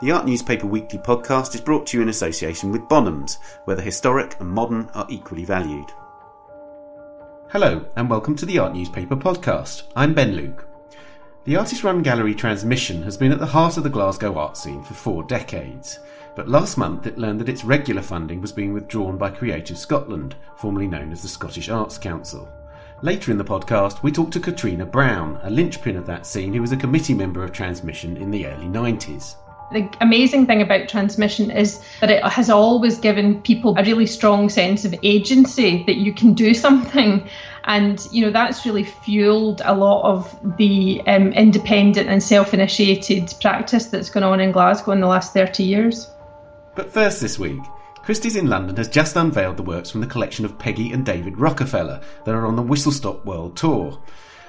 The Art Newspaper Weekly podcast is brought to you in association with Bonhams, where the historic and modern are equally valued. Hello, and welcome to the Art Newspaper podcast. I'm Ben Luke. The artist run gallery Transmission has been at the heart of the Glasgow art scene for four decades, but last month it learned that its regular funding was being withdrawn by Creative Scotland, formerly known as the Scottish Arts Council. Later in the podcast, we talk to Katrina Brown, a linchpin of that scene who was a committee member of Transmission in the early 90s. The amazing thing about transmission is that it has always given people a really strong sense of agency that you can do something. And, you know, that's really fueled a lot of the um, independent and self initiated practice that's gone on in Glasgow in the last 30 years. But first this week, Christie's in London has just unveiled the works from the collection of Peggy and David Rockefeller that are on the Whistle Stop World Tour.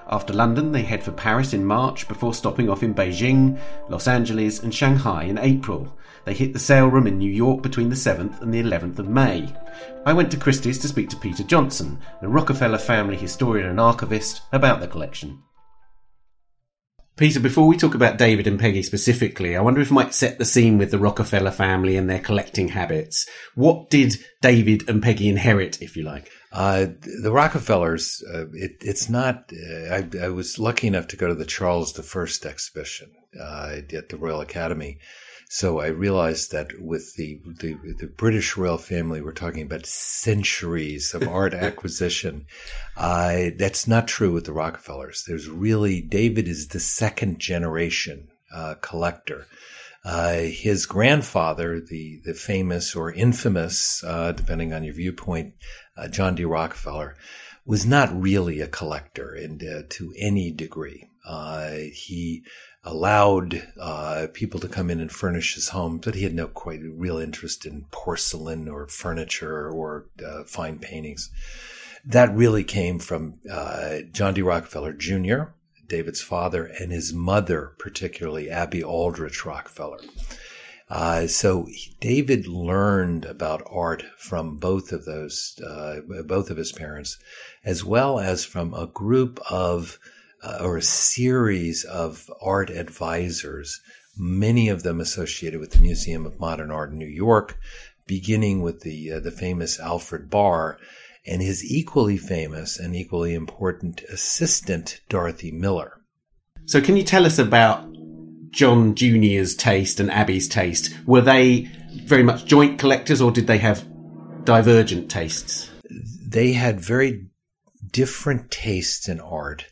After London, they head for Paris in March before stopping off in Beijing, Los Angeles, and Shanghai in April. They hit the sale room in New York between the 7th and the 11th of May. I went to Christie's to speak to Peter Johnson, the Rockefeller family historian and archivist, about the collection. Peter, before we talk about David and Peggy specifically, I wonder if we might set the scene with the Rockefeller family and their collecting habits. What did David and Peggy inherit, if you like? Uh, the Rockefellers, uh, it, it's not, uh, I, I, was lucky enough to go to the Charles I exhibition uh, at the Royal Academy. So I realized that with the, the, the British royal family, we're talking about centuries of art acquisition. Uh, that's not true with the Rockefellers. There's really, David is the second generation uh, collector. Uh, his grandfather, the the famous or infamous, uh, depending on your viewpoint, uh, John D. Rockefeller, was not really a collector in, uh, to any degree. Uh, he allowed uh, people to come in and furnish his home, but he had no quite real interest in porcelain or furniture or fine paintings. That really came from John D. Rockefeller Jr., David's father and his mother, particularly Abby Aldrich Rockefeller. Uh, so David learned about art from both of those, uh, both of his parents, as well as from a group of uh, or a series of art advisors, many of them associated with the Museum of Modern Art in New York, beginning with the uh, the famous Alfred Barr and his equally famous and equally important assistant, Dorothy Miller. So, can you tell us about John Jr.'s taste and Abby's taste? Were they very much joint collectors or did they have divergent tastes? They had very different tastes in art,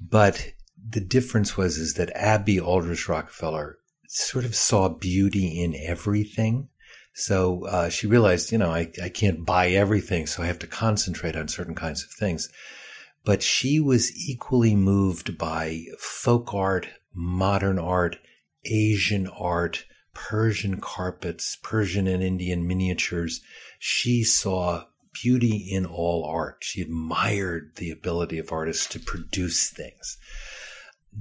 but the difference was is that Abby Aldrich Rockefeller sort of saw beauty in everything so uh, she realized, you know, I, I can't buy everything, so I have to concentrate on certain kinds of things. But she was equally moved by folk art, modern art, Asian art, Persian carpets, Persian and Indian miniatures. She saw beauty in all art. She admired the ability of artists to produce things.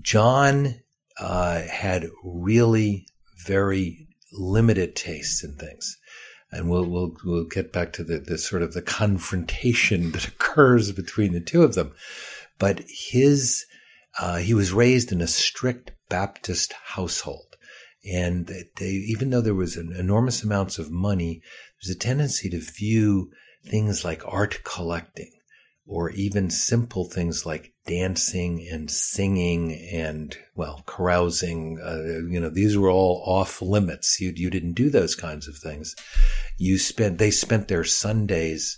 John uh, had really very limited tastes in things. And we'll, we'll, we'll get back to the, the sort of the confrontation that occurs between the two of them. But his, uh, he was raised in a strict Baptist household. And they, even though there was an enormous amounts of money, there's a tendency to view things like art collecting or even simple things like dancing and singing and well carousing. Uh, you know these were all off limits. You you didn't do those kinds of things. You spent they spent their sundays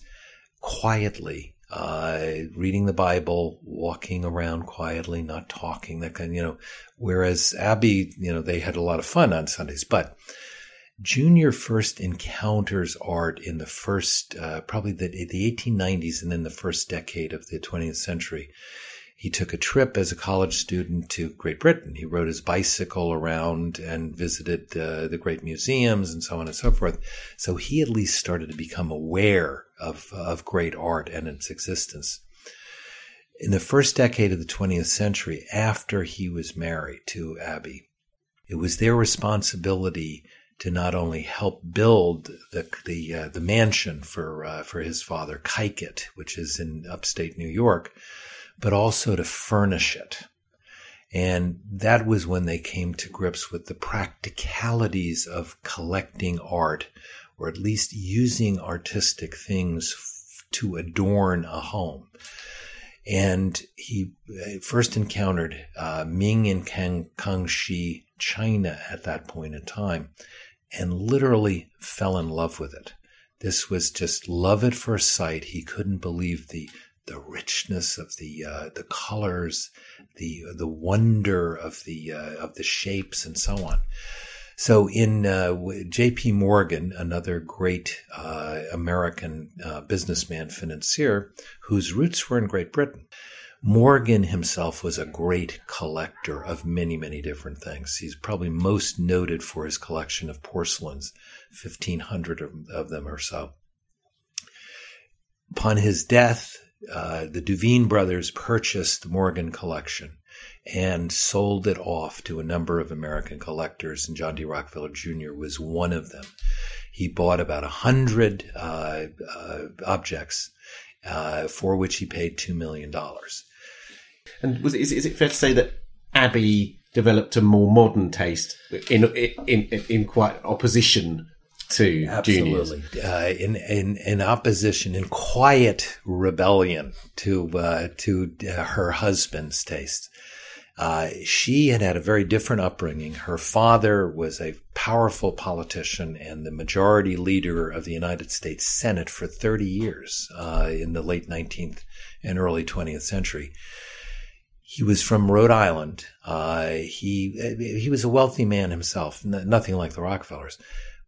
quietly uh, reading the bible walking around quietly not talking that kind you know whereas abby you know they had a lot of fun on sundays but Junior first encounters art in the first, uh, probably the, the 1890s and then the first decade of the 20th century. He took a trip as a college student to Great Britain. He rode his bicycle around and visited uh, the great museums and so on and so forth. So he at least started to become aware of, of great art and its existence. In the first decade of the 20th century, after he was married to Abby, it was their responsibility to not only help build the the uh, the mansion for uh, for his father, Kykuit, which is in upstate New York, but also to furnish it. And that was when they came to grips with the practicalities of collecting art, or at least using artistic things f- to adorn a home. And he uh, first encountered uh, Ming and Kang, Kangxi, China at that point in time, and literally fell in love with it. This was just love at first sight. He couldn't believe the the richness of the uh, the colors, the the wonder of the uh, of the shapes, and so on. So in uh, J.P. Morgan, another great uh, American uh, businessman financier, whose roots were in Great Britain, Morgan himself was a great collector of many, many different things. He's probably most noted for his collection of porcelains, 1,500 of them or so. Upon his death, uh, the Duveen brothers purchased the Morgan collection and sold it off to a number of American collectors, and John D. Rockefeller Jr. was one of them. He bought about a hundred uh, uh, objects, uh, for which he paid two million dollars. And was, is, is it fair to say that Abby developed a more modern taste in in in, in quite opposition to absolutely uh, in in in opposition in quiet rebellion to uh, to uh, her husband's taste. Uh, she had had a very different upbringing. Her father was a powerful politician and the majority leader of the United States Senate for 30 years uh, in the late 19th and early 20th century. He was from Rhode Island. Uh, he he was a wealthy man himself, nothing like the Rockefellers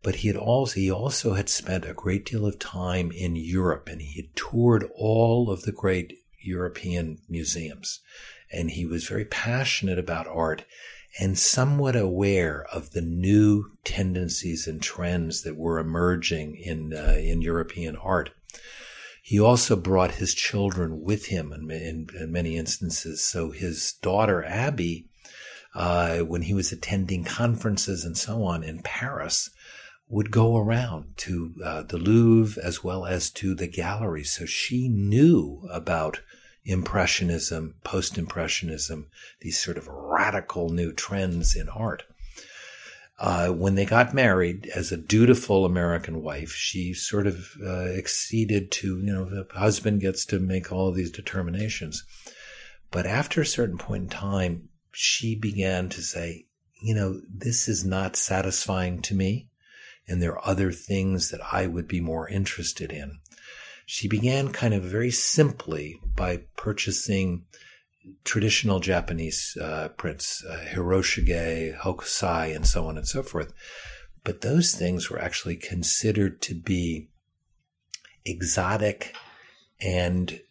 but he had also he also had spent a great deal of time in Europe and he had toured all of the great European museums and he was very passionate about art and somewhat aware of the new tendencies and trends that were emerging in uh, in European art. He also brought his children with him in, in, in many instances. So his daughter Abby, uh, when he was attending conferences and so on in Paris, would go around to uh, the Louvre as well as to the gallery. So she knew about Impressionism, Post Impressionism, these sort of radical new trends in art. Uh, when they got married, as a dutiful American wife, she sort of uh, acceded to, you know, the husband gets to make all of these determinations. But after a certain point in time, she began to say, you know, this is not satisfying to me. And there are other things that I would be more interested in she began kind of very simply by purchasing traditional Japanese uh, prints, uh, Hiroshige, Hokusai, and so on and so forth. But those things were actually considered to be exotic and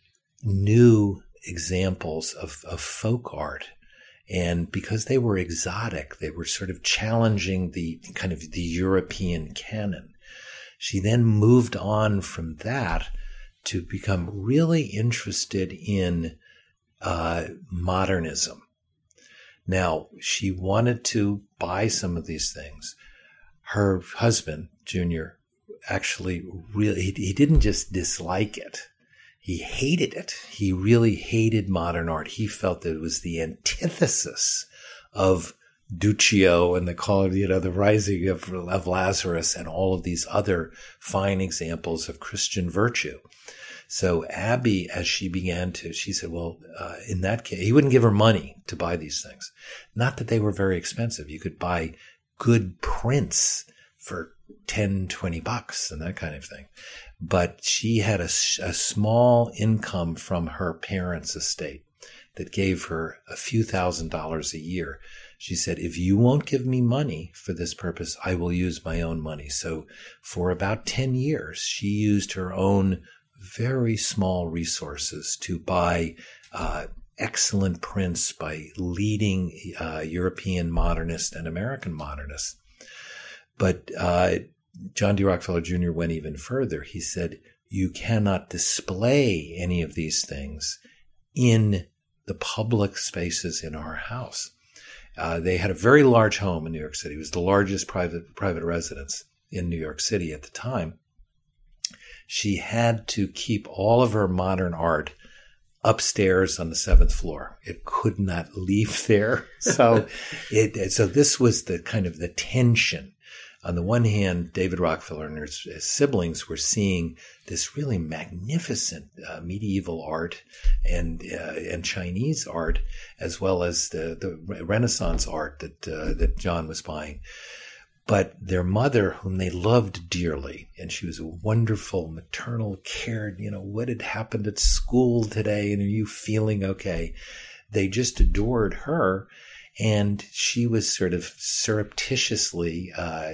new examples of, of folk art. And because they were exotic, they were sort of challenging the kind of the European canon. She then moved on from that to become really interested in uh, modernism. Now, she wanted to buy some of these things. Her husband, Junior, actually really, he, he didn't just dislike it. He hated it. He really hated modern art. He felt that it was the antithesis of Duccio and the call, you know, the rising of, of Lazarus and all of these other fine examples of Christian virtue. So Abby, as she began to, she said, well, uh, in that case, he wouldn't give her money to buy these things. Not that they were very expensive. You could buy good prints for 10, 20 bucks and that kind of thing. But she had a, a small income from her parents' estate that gave her a few thousand dollars a year. She said, if you won't give me money for this purpose, I will use my own money. So for about 10 years, she used her own very small resources to buy uh, excellent prints by leading uh, European modernists and American modernists. But uh, John D. Rockefeller Jr. went even further. He said, You cannot display any of these things in the public spaces in our house. Uh, they had a very large home in New York City. It was the largest private private residence in New York City at the time she had to keep all of her modern art upstairs on the seventh floor. It could not leave there. So it, so this was the kind of the tension. On the one hand, David Rockefeller and his, his siblings were seeing this really magnificent uh, medieval art and uh, and Chinese art, as well as the the Renaissance art that uh, that John was buying but their mother, whom they loved dearly, and she was a wonderful maternal care, you know, what had happened at school today, and are you feeling okay? They just adored her and she was sort of surreptitiously uh,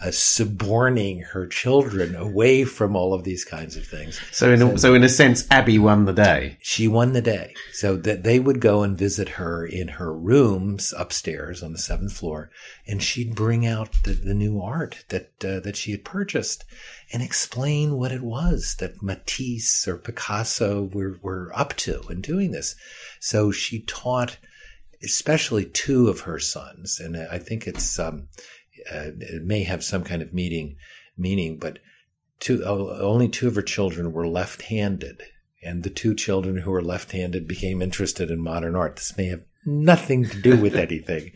uh, suborning her children away from all of these kinds of things. So, in a, so, so in a sense, Abby won the day. She won the day. So that they would go and visit her in her rooms upstairs on the seventh floor, and she'd bring out the, the new art that uh, that she had purchased and explain what it was that Matisse or Picasso were were up to in doing this. So she taught especially two of her sons, and I think it's um, uh, it may have some kind of meaning meaning, but two only two of her children were left-handed, and the two children who were left-handed became interested in modern art. This may have nothing to do with anything.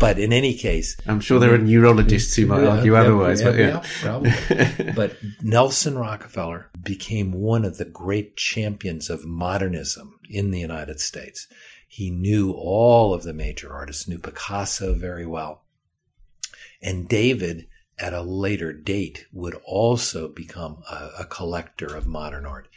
but in any case, I'm sure there are neurologists who might argue yeah, otherwise. Yeah, but yeah, probably. but Nelson Rockefeller became one of the great champions of modernism in the United States. He knew all of the major artists, knew Picasso very well. And David, at a later date, would also become a, a collector of modern art.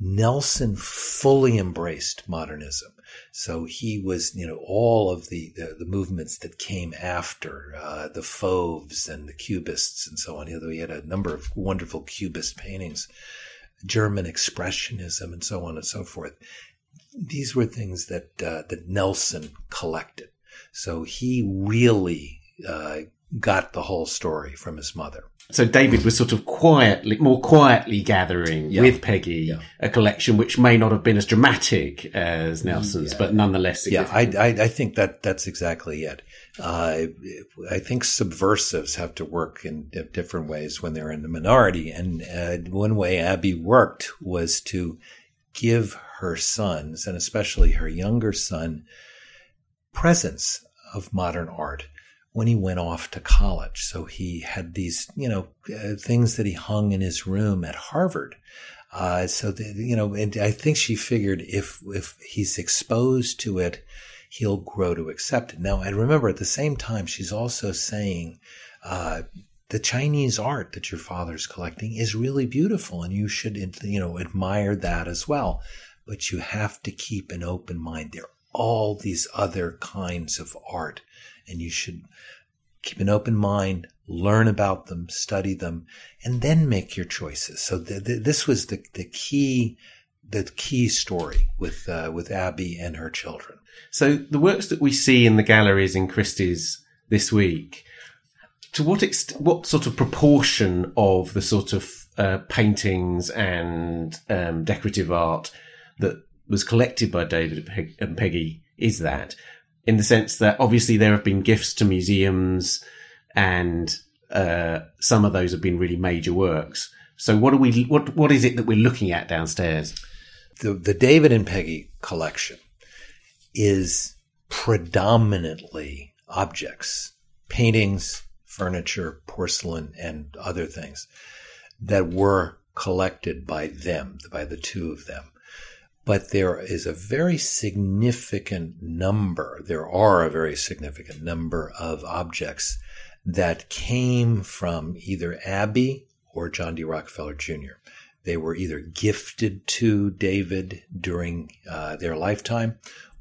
Nelson fully embraced modernism. So he was, you know, all of the, the, the movements that came after, uh, the Fauves and the Cubists and so on. He had a number of wonderful Cubist paintings, German Expressionism and so on and so forth these were things that uh, that Nelson collected. So he really uh, got the whole story from his mother. So David was sort of quietly, more quietly gathering yeah. with Peggy yeah. a collection which may not have been as dramatic as Nelson's, yeah. but nonetheless. Yeah, I, I, I, think that that's exactly it. Uh, I think subversives have to work in different ways when they're in the minority, and uh, one way Abby worked was to give her sons, and especially her younger son, presence of modern art when he went off to college. So he had these, you know, uh, things that he hung in his room at Harvard. Uh, so that, you know, and I think she figured if if he's exposed to it, he'll grow to accept it. Now, and remember at the same time, she's also saying, uh, the Chinese art that your father's collecting is really beautiful, and you should, you know, admire that as well but you have to keep an open mind. There are all these other kinds of art, and you should keep an open mind, learn about them, study them, and then make your choices. So the, the, this was the, the key, the key story with uh, with Abby and her children. So the works that we see in the galleries in Christie's this week, to what extent, what sort of proportion of the sort of uh, paintings and um, decorative art that was collected by David and Peggy is that in the sense that obviously there have been gifts to museums and uh, some of those have been really major works. So what are we, what, what is it that we're looking at downstairs? The, the David and Peggy collection is predominantly objects, paintings, furniture, porcelain, and other things that were collected by them, by the two of them but there is a very significant number, there are a very significant number of objects that came from either Abby or John D. Rockefeller Jr. They were either gifted to David during uh, their lifetime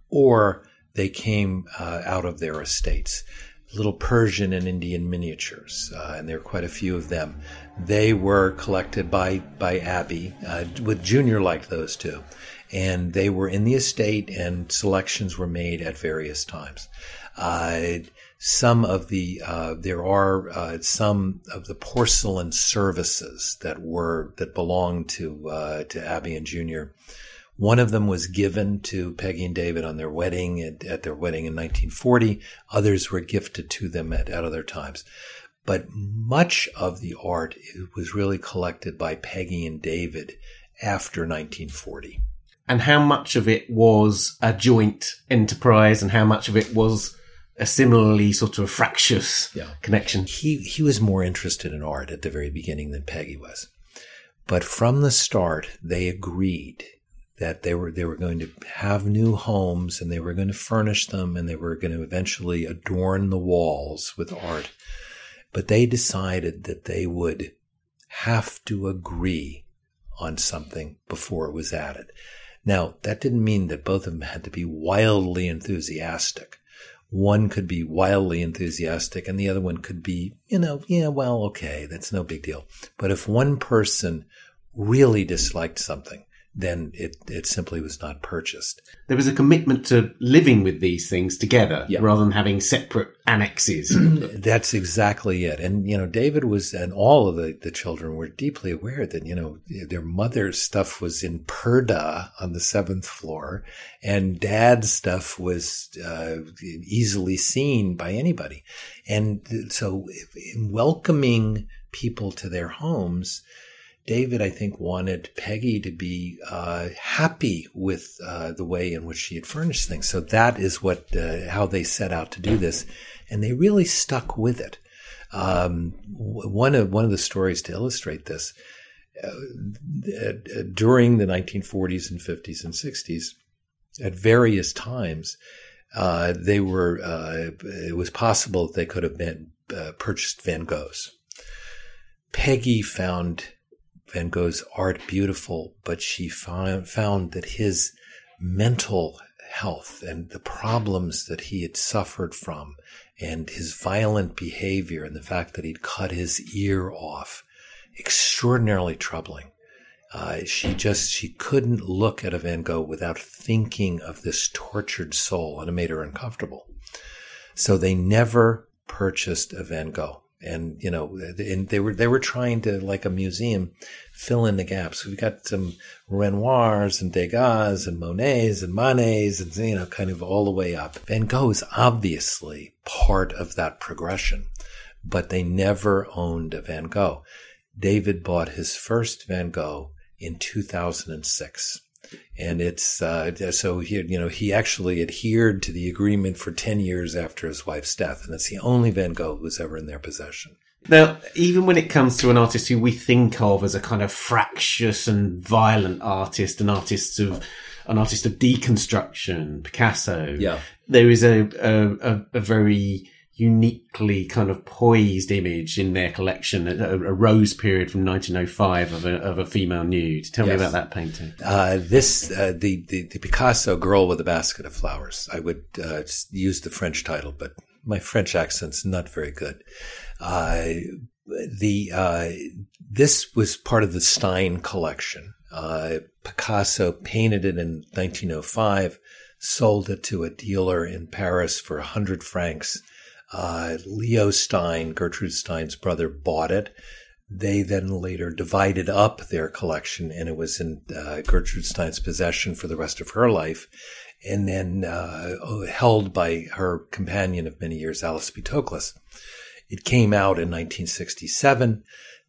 or they came uh, out of their estates. Little Persian and Indian miniatures, uh, and there are quite a few of them. They were collected by by Abby, uh, with Junior liked those too and they were in the estate and selections were made at various times. Uh, some of the uh, there are uh, some of the porcelain services that were that belonged to uh, to Abby and Junior. One of them was given to Peggy and David on their wedding at, at their wedding in 1940. Others were gifted to them at, at other times. But much of the art was really collected by Peggy and David after 1940. and how much of it was a joint enterprise and how much of it was a similarly sort of fractious Yeah. connection. He he was more interested in art at the very beginning than Peggy was. But from the start, they agreed that they were they were going to have new homes and they were going to furnish them and they were going to eventually adorn the walls with art. But they decided that they would have to agree on something before it was added. Now, that didn't mean that both of them had to be wildly enthusiastic. One could be wildly enthusiastic and the other one could be, you know, yeah, well, okay, that's no big deal. But if one person really disliked something, then it, it simply was not purchased. There was a commitment to living with these things together Yeah. rather than having separate annexes. That's exactly it. And, you know, David was, and all of the, the children were deeply aware that, you know, their mother's stuff was in purdah on the seventh floor and dad's stuff was uh, easily seen by anybody. And so in welcoming people to their homes, David, I think, wanted Peggy to be uh, happy with uh, the way in which she had furnished things. So that is what uh, how they set out to do this, and they really stuck with it. Um, one of one of the stories to illustrate this uh, uh, during the 1940s and 50s and 60s, at various times, uh, they were it was possible that they could have been purchased Van Goghs. Peggy found Van Gogh's art beautiful, but she found, found that his mental health and the problems that he had suffered from and his violent behavior and the fact that he'd cut his ear off extraordinarily troubling. Uh, she just she couldn't look at a Van Gogh without thinking of this tortured soul, and it made her uncomfortable. So they never purchased a Van Gogh, and you know, and they were they were trying to like a museum fill in the gaps. We've got some Renoirs and Degas and Monets and Manets and you know, kind of all the way up. Van Gogh is obviously part of that progression, but they never owned a Van Gogh. David bought his first Van Gogh in 2006. And it's, uh, so he, you know, he actually adhered to the agreement for 10 years after his wife's death. And it's the only Van Gogh who was ever in their possession. Now, even when it comes to an artist who we think of as a kind of fractious and violent artist, an artist of an artist of deconstruction, Picasso, Yeah. there is a a, a, a very uniquely kind of poised image in their collection, a, a rose period from 1905 of a, of a female nude. Tell me about that painting. Uh, this, uh, the, the, the Picasso girl with a basket of flowers. I would, uh, use the French title, but my French accent's not very good. Uh, the, uh, this was part of the Stein collection. Uh, Picasso painted it in 1905, sold it to a dealer in Paris for a hundred francs. Uh, Leo Stein, Gertrude Stein's brother, bought it. They then later divided up their collection and it was in uh, Gertrude Stein's possession for the rest of her life. And then uh, held by her companion of many years, Alice B. Toklas. It came out in 1967.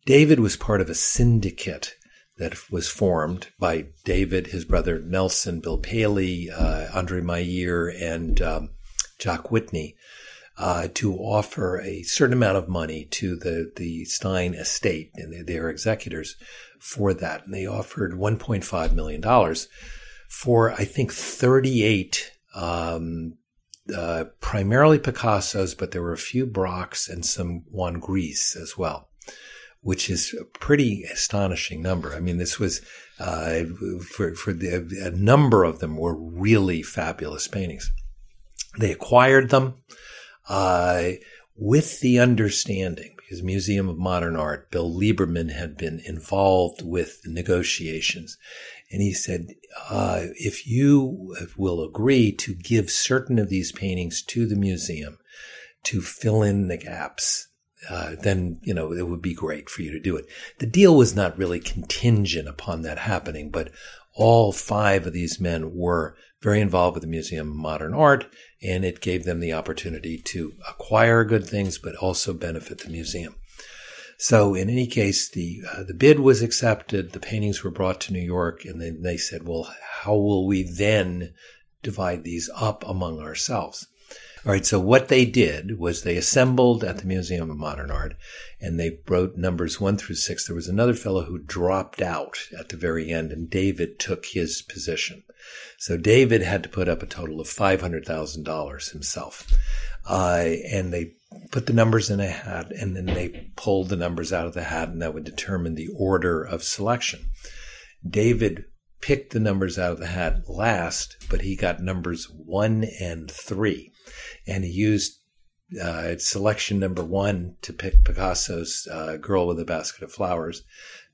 David was part of a syndicate that was formed by David, his brother Nelson, Bill Paley, uh, Andre Meyer, and um, Jock Whitney uh, to offer a certain amount of money to the, the Stein estate and their, their executors for that. And they offered $1.5 million for, I think, 38, um, uh, primarily Picasso's, but there were a few Braques and some Juan Gris as well, which is a pretty astonishing number. I mean, this was, uh, for, for the, a number of them were really fabulous paintings. They acquired them uh, with the understanding, because Museum of Modern Art, Bill Lieberman had been involved with the negotiations. And he said, uh, if you will agree to give certain of these paintings to the museum to fill in the gaps, uh, then, you know, it would be great for you to do it. The deal was not really contingent upon that happening, but all five of these men were very involved with the Museum of Modern Art, and it gave them the opportunity to acquire good things, but also benefit the museum. So in any case, the uh, the bid was accepted. The paintings were brought to New York, and then they said, "Well, how will we then divide these up among ourselves?" All right. So what they did was they assembled at the Museum of Modern Art, and they wrote numbers one through six. There was another fellow who dropped out at the very end, and David took his position. So David had to put up a total of five hundred thousand dollars himself, uh, and they put the numbers in a hat and then they pulled the numbers out of the hat and that would determine the order of selection. David picked the numbers out of the hat last, but he got numbers one and three. And he used uh, selection number one to pick Picasso's uh, Girl with a Basket of Flowers.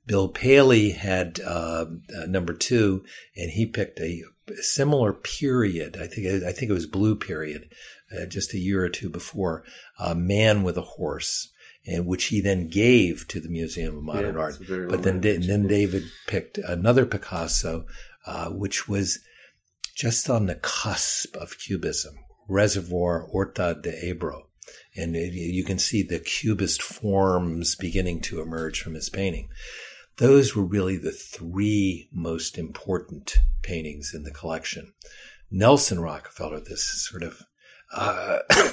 Bill Paley had uh, uh number two, and he picked a similar period. I think I think it was Blue Period, uh, just a year or two before, a man with a horse, and which he then gave to the Museum of Modern Yeah, Art. But then, then David picked another Picasso, uh, which was just on the cusp of Cubism, Reservoir Horta de Ebro. And you can see the Cubist forms beginning to emerge from his painting. Those were really the three most important paintings in the collection. Nelson Rockefeller, this sort of uh,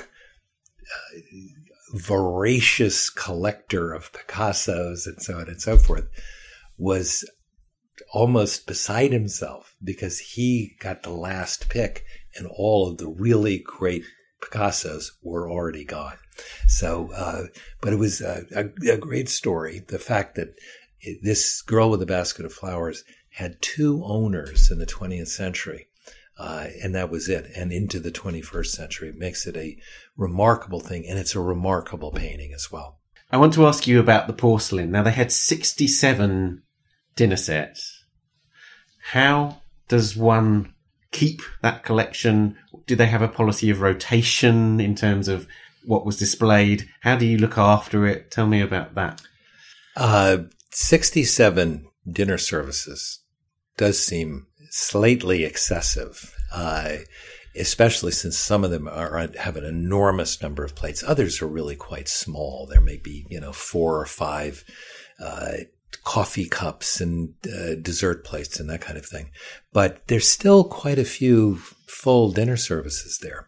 voracious collector of Picassos and so on and so forth, was almost beside himself because he got the last pick and all of the really great Picassos were already gone. So, uh, but it was a, a, a great story. The fact that it, this girl with a basket of flowers had two owners in the 20th century. Uh, and that was it. And into the 21st century makes it a remarkable thing. And it's a remarkable painting as well. I want to ask you about the porcelain. Now they had 67 dinner sets. How does one keep that collection? Do they have a policy of rotation in terms of what was displayed? How do you look after it? Tell me about that. Uh, 67 dinner services does seem slightly excessive, uh, especially since some of them are have an enormous number of plates. Others are really quite small. There may be, you know, four or five uh, coffee cups and uh, dessert plates and that kind of thing. But there's still quite a few full dinner services there.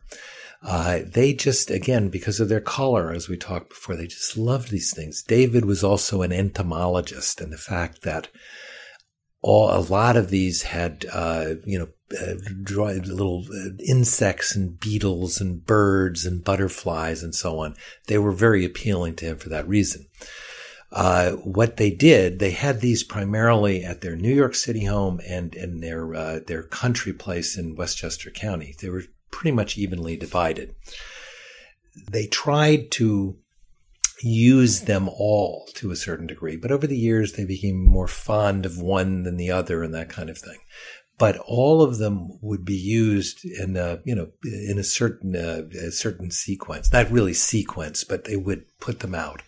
Uh, they just, again, because of their color, as we talked before, they just loved these things. David was also an entomologist, and the fact that all a lot of these had, uh, you know, uh, little uh, insects and beetles and birds and butterflies and so on. They were very appealing to him for that reason. Uh, what they did, they had these primarily at their New York City home and in their uh, their country place in Westchester County. They were pretty much evenly divided. They tried to use them all to a certain degree, but over the years they became more fond of one than the other and that kind of thing. But all of them would be used in a, you know, in a certain, uh, a certain sequence, not really sequence, but they would put them out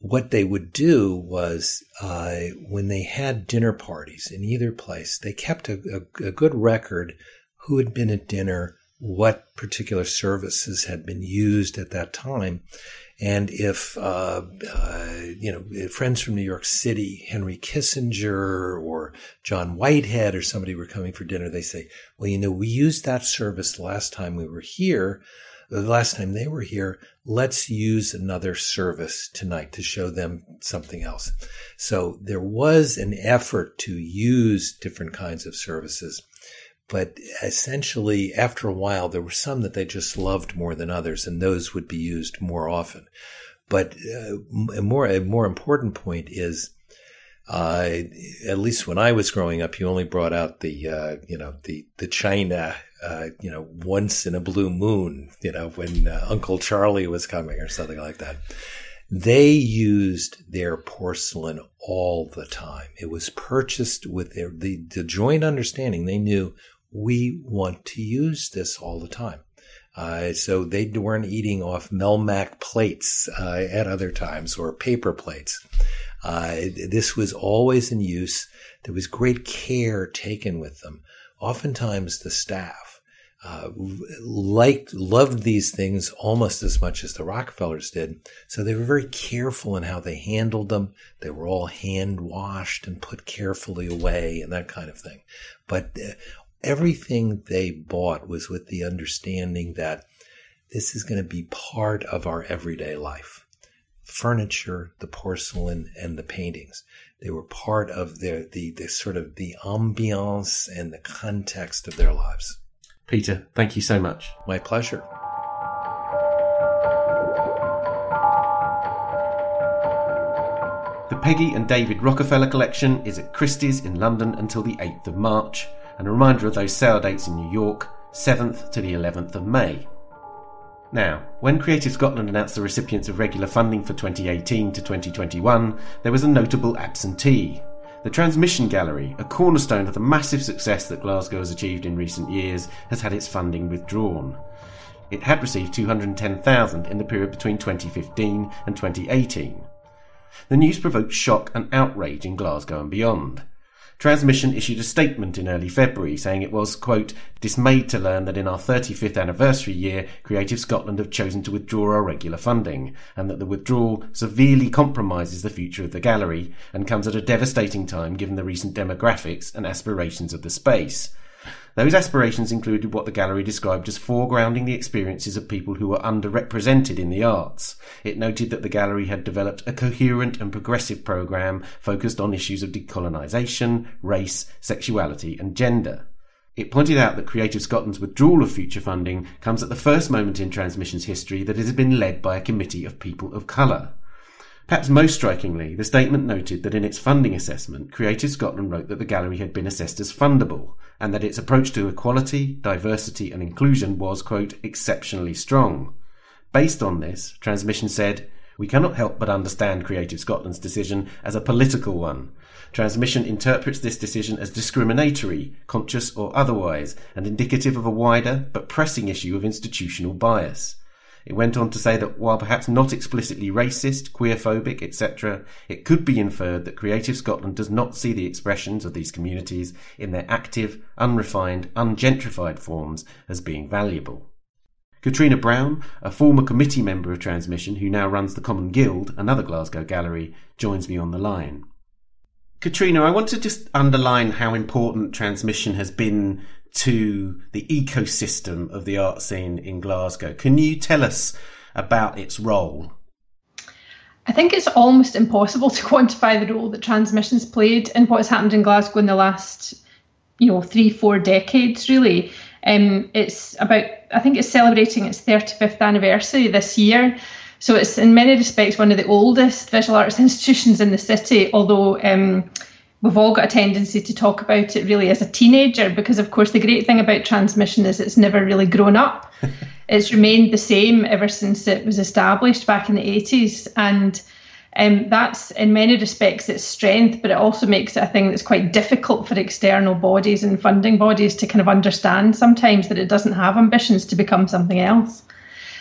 what they would do was uh, when they had dinner parties in either place, they kept a, a, a, good record who had been at dinner, what particular services had been used at that time. And if, uh, uh, you know, friends from New York City, Henry Kissinger or John Whitehead or somebody were coming for dinner, they say, well, you know, we used that service last time we were here the last time they were here, let's use another service tonight to show them something else. So there was an effort to use different kinds of services. But essentially, after a while, there were some that they just loved more than others, and those would be used more often. But uh, a more a more important point is, uh, at least when I was growing up, you only brought out the uh, you know the the china uh, you know, once in a blue moon, you know, when uh, Uncle Charlie was coming or something like that. They used their porcelain all the time. It was purchased with their, the, the joint understanding. They knew we want to use this all the time. Uh, so they weren't eating off Melmac plates uh, at other times or paper plates. Uh, this was always in use. There was great care taken with them. Oftentimes the staff uh, liked, loved these things almost as much as the Rockefellers did. So they were very careful in how they handled them. They were all hand washed and put carefully away and that kind of thing. But uh, everything they bought was with the understanding that this is going to be part of our everyday life. Furniture, the porcelain, and the paintings. They were part of their, the, the sort of the ambiance and the context of their lives. Peter, thank you so much. My pleasure. The Peggy and David Rockefeller collection is at Christie's in London until the 8th of March, and a reminder of those sale dates in New York, 7th to the 11th of May. Now, when Creative Scotland announced the recipients of regular funding for 2018 to 2021, there was a notable absentee. The Transmission Gallery, a cornerstone of the massive success that Glasgow has achieved in recent years, has had its funding withdrawn. It had received 210,000 in the period between 2015 and 2018. The news provoked shock and outrage in Glasgow and beyond. Transmission issued a statement in early February saying it was, quote, dismayed to learn that in our 35th anniversary year, Creative Scotland have chosen to withdraw our regular funding, and that the withdrawal severely compromises the future of the gallery and comes at a devastating time given the recent demographics and aspirations of the space. Those aspirations included what the gallery described as foregrounding the experiences of people who were underrepresented in the arts. It noted that the gallery had developed a coherent and progressive programme focused on issues of decolonisation, race, sexuality, and gender. It pointed out that Creative Scotland's withdrawal of future funding comes at the first moment in Transmission's history that it has been led by a committee of people of colour. Perhaps most strikingly, the statement noted that in its funding assessment, Creative Scotland wrote that the gallery had been assessed as fundable, and that its approach to equality, diversity, and inclusion was, quote, exceptionally strong. Based on this, Transmission said, we cannot help but understand Creative Scotland's decision as a political one. Transmission interprets this decision as discriminatory, conscious or otherwise, and indicative of a wider but pressing issue of institutional bias. It went on to say that while perhaps not explicitly racist, queerphobic, etc., it could be inferred that Creative Scotland does not see the expressions of these communities in their active, unrefined, ungentrified forms as being valuable. Katrina Brown, a former committee member of Transmission who now runs the Common Guild, another Glasgow gallery, joins me on the line. Katrina, I want to just underline how important transmission has been to the ecosystem of the art scene in Glasgow. Can you tell us about its role? I think it's almost impossible to quantify the role that transmissions played in what has happened in Glasgow in the last, you know, three, four decades, really. Um, it's about, I think it's celebrating its 35th anniversary this year. So it's in many respects one of the oldest visual arts institutions in the city, although um, we've all got a tendency to talk about it really as a teenager because of course the great thing about transmission is it's never really grown up. It's remained the same ever since it was established back in the 80s and um, that's in many respects its strength but it also makes it a thing that's quite difficult for external bodies and funding bodies to kind of understand sometimes that it doesn't have ambitions to become something else.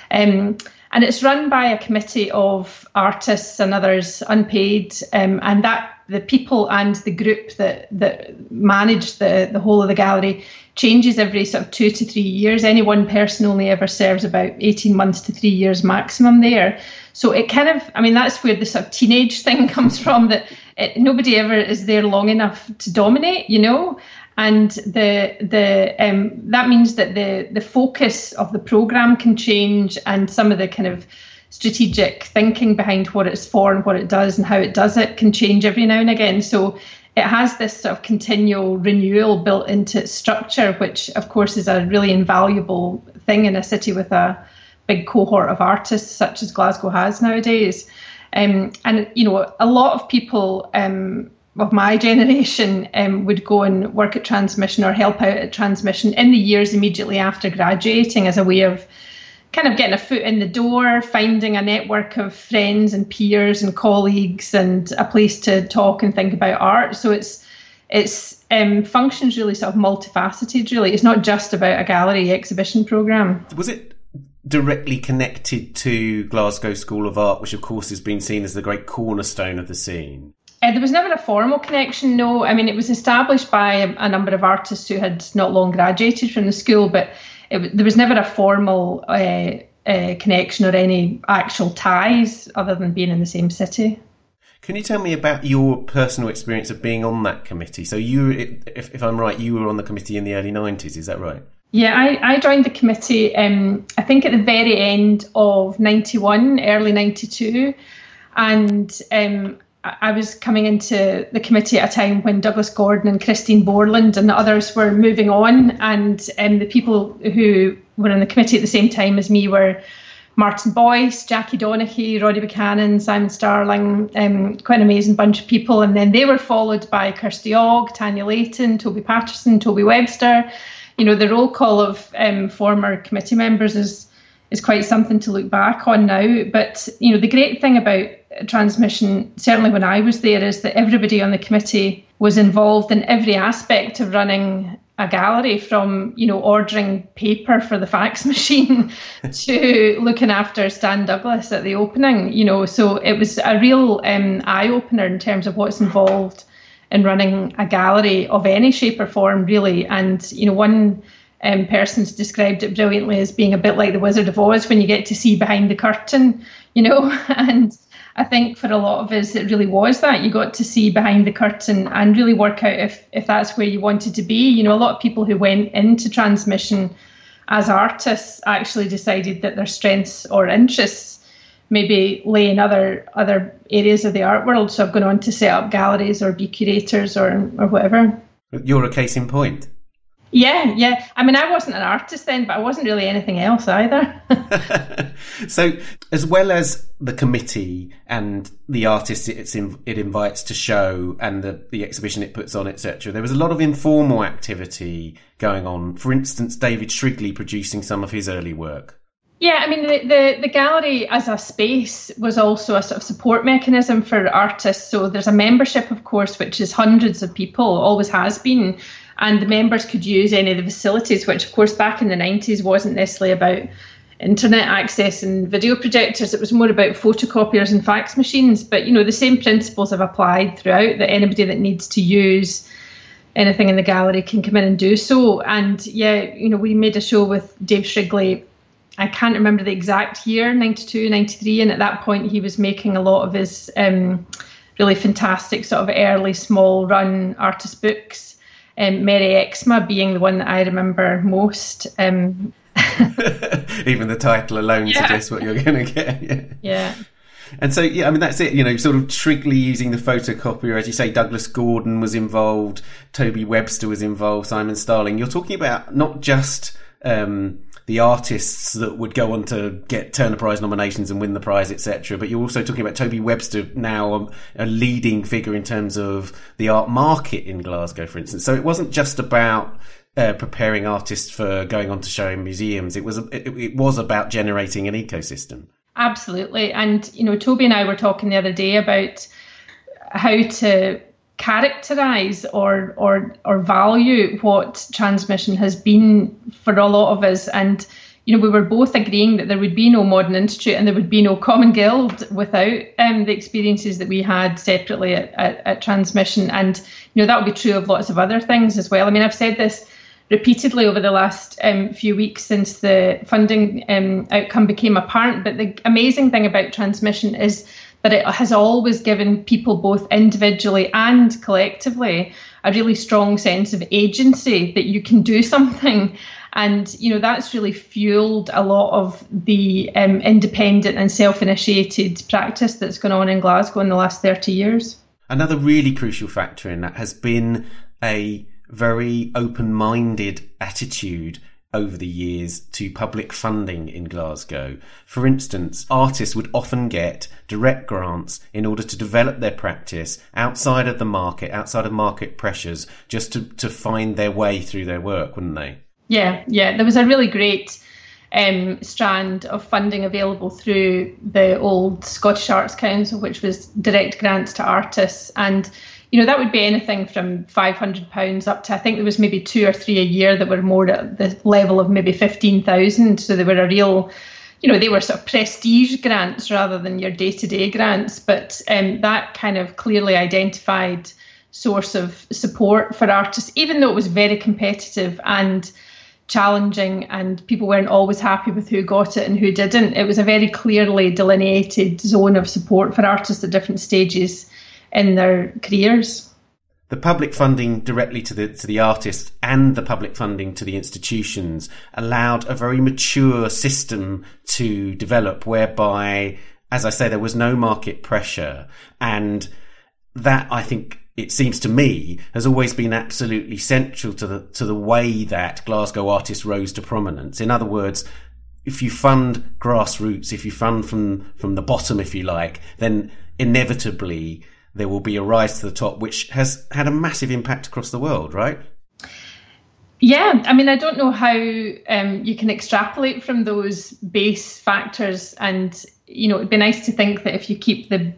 Um, and it's run by a committee of artists and others unpaid um, and that the people and the group that that manage the the whole of the gallery changes every sort of two to three years. Any one person only ever serves about eighteen months to three years maximum there. So it kind of, I mean, that's where the sort of teenage thing comes from. That it, nobody ever is there long enough to dominate, you know. And the the um, that means that the the focus of the program can change, and some of the kind of strategic thinking behind what it's for and what it does and how it does it can change every now and again. So it has this sort of continual renewal built into its structure, which of course is a really invaluable thing in a city with a big cohort of artists such as Glasgow has nowadays. Um, and you know, a lot of people um, of my generation um, would go and work at Transmission or help out at Transmission in the years immediately after graduating as a way of kind of getting a foot in the door, finding a network of friends and peers and colleagues, and a place to talk and think about art. So it's it's um, functions really sort of multifaceted. Really, it's not just about a gallery exhibition program. Was it directly connected to Glasgow School of Art, which of course has been seen as the great cornerstone of the scene? Uh, there was never a formal connection, no. I mean, it was established by a, a number of artists who had not long graduated from the school, but it, there was never a formal uh, uh, connection or any actual ties other than being in the same city. Can you tell me about your personal experience of being on that committee? So you, if, if I'm right, you were on the committee in the early 90s, is that right? Yeah, I, I joined the committee, um, I think at the very end of 91, early 92. And um, I was coming into the committee at a time when Douglas Gordon and Christine Borland and the others were moving on. And um, the people who were in the committee at the same time as me were Martin Boyce, Jackie Donachie, Roddy Buchanan, Simon Starling, um, quite an amazing bunch of people. And then they were followed by Kirsty Ogg, Tanya Leighton, Toby Paterson, Toby Webster. You know, the roll call of um, former committee members is is quite something to look back on now. But you know, the great thing about transmission, certainly when I was there, is that everybody on the committee was involved in every aspect of running a gallery from you know ordering paper for the fax machine to looking after Stan Douglas at the opening you know. So it was a real um, eye opener in terms of what's involved in running a gallery of any shape or form really. And you know one um, person's described it brilliantly as being a bit like the Wizard of Oz when you get to see behind the curtain you know. And I think for a lot of us, it really was that you got to see behind the curtain and really work out if if that's where you wanted to be. You know, a lot of people who went into transmission as artists actually decided that their strengths or interests maybe lay in other other areas of the art world. So I've gone on to set up galleries or be curators or or whatever. You're a case in point. Yeah, yeah. I mean, I wasn't an artist then, but I wasn't really anything else either. so, as well as the committee and the artists in, it invites to show and the, the exhibition it puts on, etc., there was a lot of informal activity going on. For instance, David Shrigley producing some of his early work. Yeah, I mean, the, the, the, gallery as a space was also a sort of support mechanism for artists. So there's a membership, of course, which is hundreds of people, always has been and the members could use any of the facilities, which, of course, back in the 90s wasn't necessarily about internet access and video projectors. It was more about photocopiers and fax machines. But, you know, the same principles have applied throughout that anybody that needs to use anything in the gallery can come in and do so. And yeah, you know, we made a show with Dave Shrigley. I can't remember the exact year, 92, 93. And at that point, he was making a lot of his um, really fantastic sort of early small run artist books um, Merry Eczema being the one that I remember most. Um, Even the title alone yeah. suggests what you're going to get. Yeah. yeah. And so, yeah, I mean, that's it. You know, sort of Shrigley using the photocopier, as you say, Douglas Gordon was involved, Toby Webster was involved, Simon Starling. You're talking about not just um, the artists that would go on to get Turner Prize nominations and win the prize, etc. But you're also talking about Toby Webster, now a, a, leading figure in terms of the art market in Glasgow, for instance. So it wasn't just about uh, preparing artists for going on to show in museums. It was it, it was about generating an ecosystem. Absolutely, and you know, Toby and I were talking the other day about how to characterize or or or value what transmission has been for a lot of us. And you know we were both agreeing that there would be no modern institute and there would be no common guild without um, the experiences that we had separately at, at, at transmission. And you know that would be true of lots of other things as well. I mean i've said this repeatedly over the last um, few weeks since the funding um, outcome became apparent but the amazing thing about transmission is that it has always given people both individually and collectively a really strong sense of agency that you can do something. And you know that's really fueled a lot of the um, independent and self-initiated practice that's gone on in glasgow in the last 30 years. Another really crucial factor in that has been a very open-minded attitude over the years to public funding in Glasgow. For instance, artists would often get direct grants in order to develop their practice outside of the market, outside of market pressures, just to, to find their way through their work, wouldn't they? Yeah, yeah. There was a really great um, strand of funding available through the old Scottish Arts Council, which was direct grants to artists. And you know, that would be anything from £500 up to, I think there was maybe two or three a year that were more at the level of maybe 15,000. So they were a real, you know, they were sort of prestige grants rather than your day to day grants. But um, that kind of clearly identified source of support for artists, even though it was very competitive and challenging and people weren't always happy with who got it and who didn't. It was a very clearly delineated zone of support for artists at different stages in their careers. The public funding directly to the to the artists and the public funding to the institutions allowed a very mature system to develop whereby as I say there was no market pressure and that I think it seems to me has always been absolutely central to the to the way that Glasgow artists rose to prominence. In other words, if you fund grassroots, if you fund from from the bottom, if you like, then inevitably there will be a rise to the top, which has had a massive impact across the world, right? Yeah, I mean, I don't know how um, you can extrapolate from those base factors, and you know, it'd be nice to think that if you keep the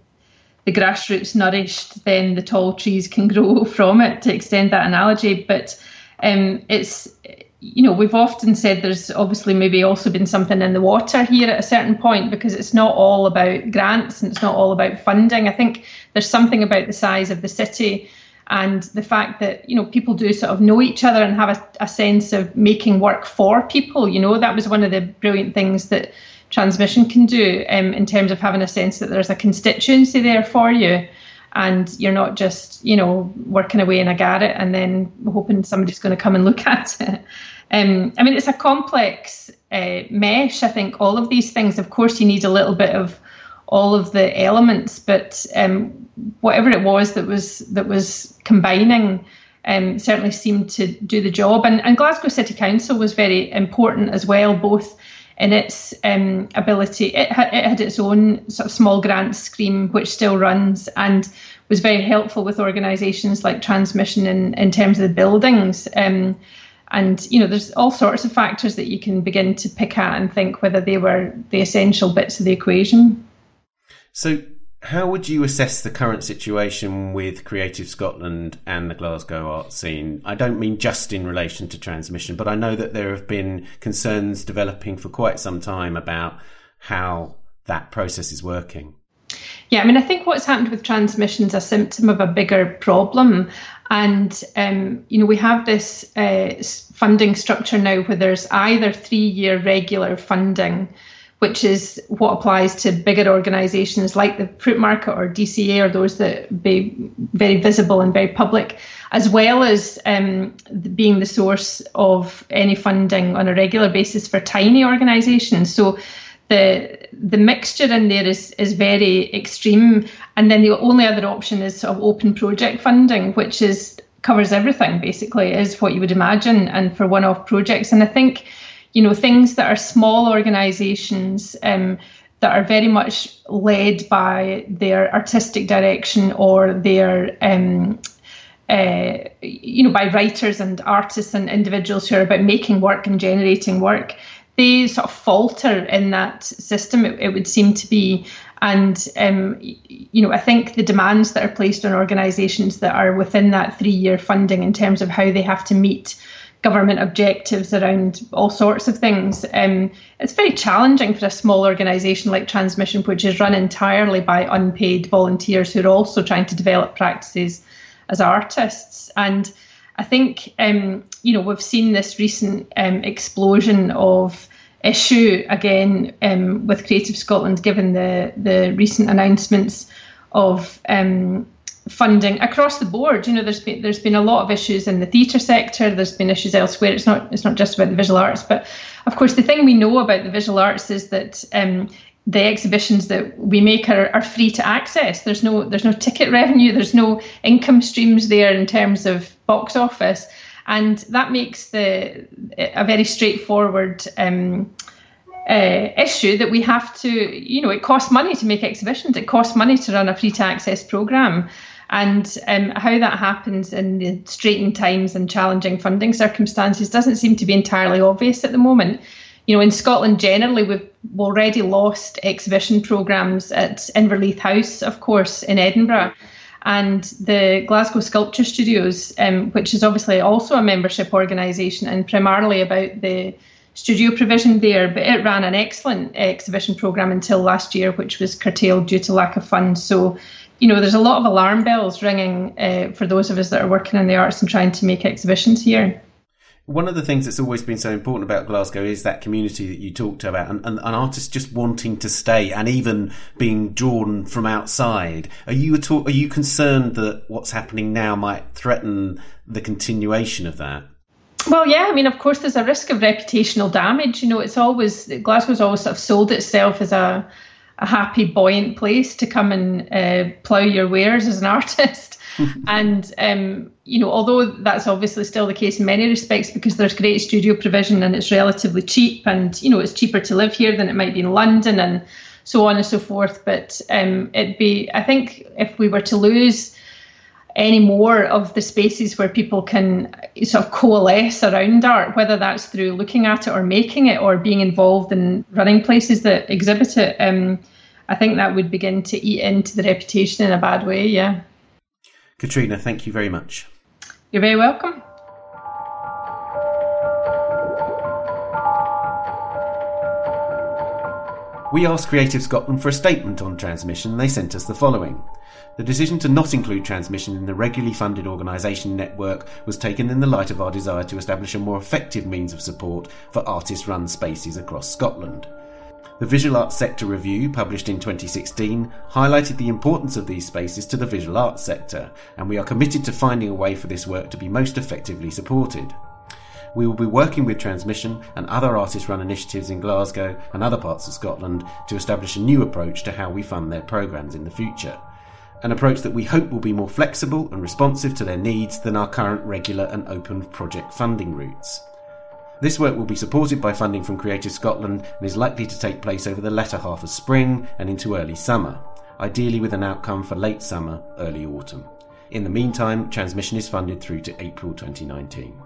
the grassroots nourished, then the tall trees can grow from it. To extend that analogy, but um, it's you know we've often said there's obviously maybe also been something in the water here at a certain point because it's not all about grants and it's not all about funding. I think there's something about the size of the city and the fact that you know people do sort of know each other and have a, a sense of making work for people. You know that was one of the brilliant things that transmission can do um, in terms of having a sense that there's a constituency there for you and you're not just you know working away in a garret and then hoping somebody's going to come and look at it um, i mean it's a complex uh, mesh i think all of these things of course you need a little bit of all of the elements but um, whatever it was that was that was combining um, certainly seemed to do the job and, and glasgow city council was very important as well both in its um, ability. It had, it had its own sort of small grant scheme, which still runs and was very helpful with organisations like Transmission in, in terms of the buildings. Um, and you know, there's all sorts of factors that you can begin to pick at and think whether they were the essential bits of the equation. So, how would you assess the current situation with Creative Scotland and the Glasgow art scene? I don't mean just in relation to transmission, but I know that there have been concerns developing for quite some time about how that process is working. Yeah, I mean, I think what's happened with transmission is a symptom of a bigger problem. And, um, you know, we have this uh, funding structure now where there's either three year regular funding which is what applies to bigger organisations like the fruit market or DCA or those that be very visible and very public, as well as um, being the source of any funding on a regular basis for tiny organisations. So the the mixture in there is is very extreme, and then the only other option is sort of open project funding, which is covers everything basically, is what you would imagine, and for one-off projects. And I think you know things that are small organizations um, that are very much led by their artistic direction or their um, uh, you know by writers and artists and individuals who are about making work and generating work they sort of falter in that system it, it would seem to be. And um, you know i think the demands that are placed on organizations that are within that three year funding in terms of how they have to meet government objectives around all sorts of things. Um, it's very challenging for a small organisation like Transmission, which is run entirely by unpaid volunteers who are also trying to develop practices as artists. And I think, um, you know, we've seen this recent um, explosion of issue again um, with Creative Scotland, given the, the recent announcements of um, funding across the board. You know, there's been there's been a lot of issues in the theatre sector. There's been issues elsewhere. It's not it's not just about the visual arts, but of course the thing we know about the visual arts is that um, the exhibitions that we make are, are free to access. There's no there's no ticket revenue. There's no income streams there in terms of box office, and that makes the a very straightforward. Um, uh, issue that we have to, you know, it costs money to make exhibitions. It costs money to run a free to access program. And um, how that happens in the straitened times and challenging funding circumstances doesn't seem to be entirely obvious at the moment. You know, in Scotland generally, we've already lost exhibition programmes at Inverleith House, of course, in Edinburgh, and the Glasgow Sculpture Studios, um, which is obviously also a membership organisation and primarily about the studio provision there, but it ran an excellent exhibition programme until last year, which was curtailed due to lack of funds. So you know, there's a lot of alarm bells ringing uh, for those of us that are working in the arts and trying to make exhibitions here. one of the things that's always been so important about Glasgow is that community that you talked about, and, and, and artists just wanting to stay, and even being drawn from outside. Are you at all, are you concerned that what's happening now might threaten the continuation of that? Well, yeah, I mean, of course, there's a risk of reputational damage. You know, it's always Glasgow's always sort of sold itself as a a happy, buoyant place to come and uh, plough your wares as an artist. and um, you know, although that's obviously still the case in many respects, because there's great studio provision and it's relatively cheap, and you know, it's cheaper to live here than it might be in London, and so on and so forth. But um, it'd be, I think, if we were to lose any more of the spaces where people can sort of coalesce around art, whether that's through looking at it or making it or being involved in running places that exhibit it, um, I think that would begin to eat into the reputation in a bad way, yeah. Katrina, thank you very much. You're very welcome. We asked Creative Scotland for a statement on transmission. They sent us the following. The decision to not include transmission in the regularly funded organisation network was taken in the light of our desire to establish a more effective means of support for artist run spaces across Scotland. The Visual Arts Sector Review, published in 2016, highlighted the importance of these spaces to the visual arts sector, and we are committed to finding a way for this work to be most effectively supported. We will be working with Transmission and other artist run initiatives in Glasgow and other parts of Scotland to establish a new approach to how we fund their programmes in the future. An approach that we hope will be more flexible and responsive to their needs than our current regular and open project funding routes. This work will be supported by funding from Creative Scotland and is likely to take place over the latter half of spring and into early summer, ideally with an outcome for late summer, early autumn. In the meantime, transmission is funded through to April 2019.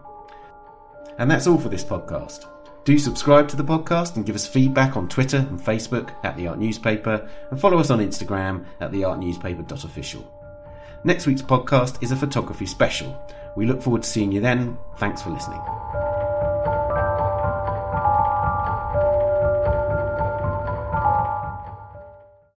And that's all for this podcast. Do subscribe to the podcast and give us feedback on Twitter and Facebook at The Art Newspaper and follow us on Instagram at theartnewspaper.official. Next week's podcast is a photography special. We look forward to seeing you then. Thanks for listening.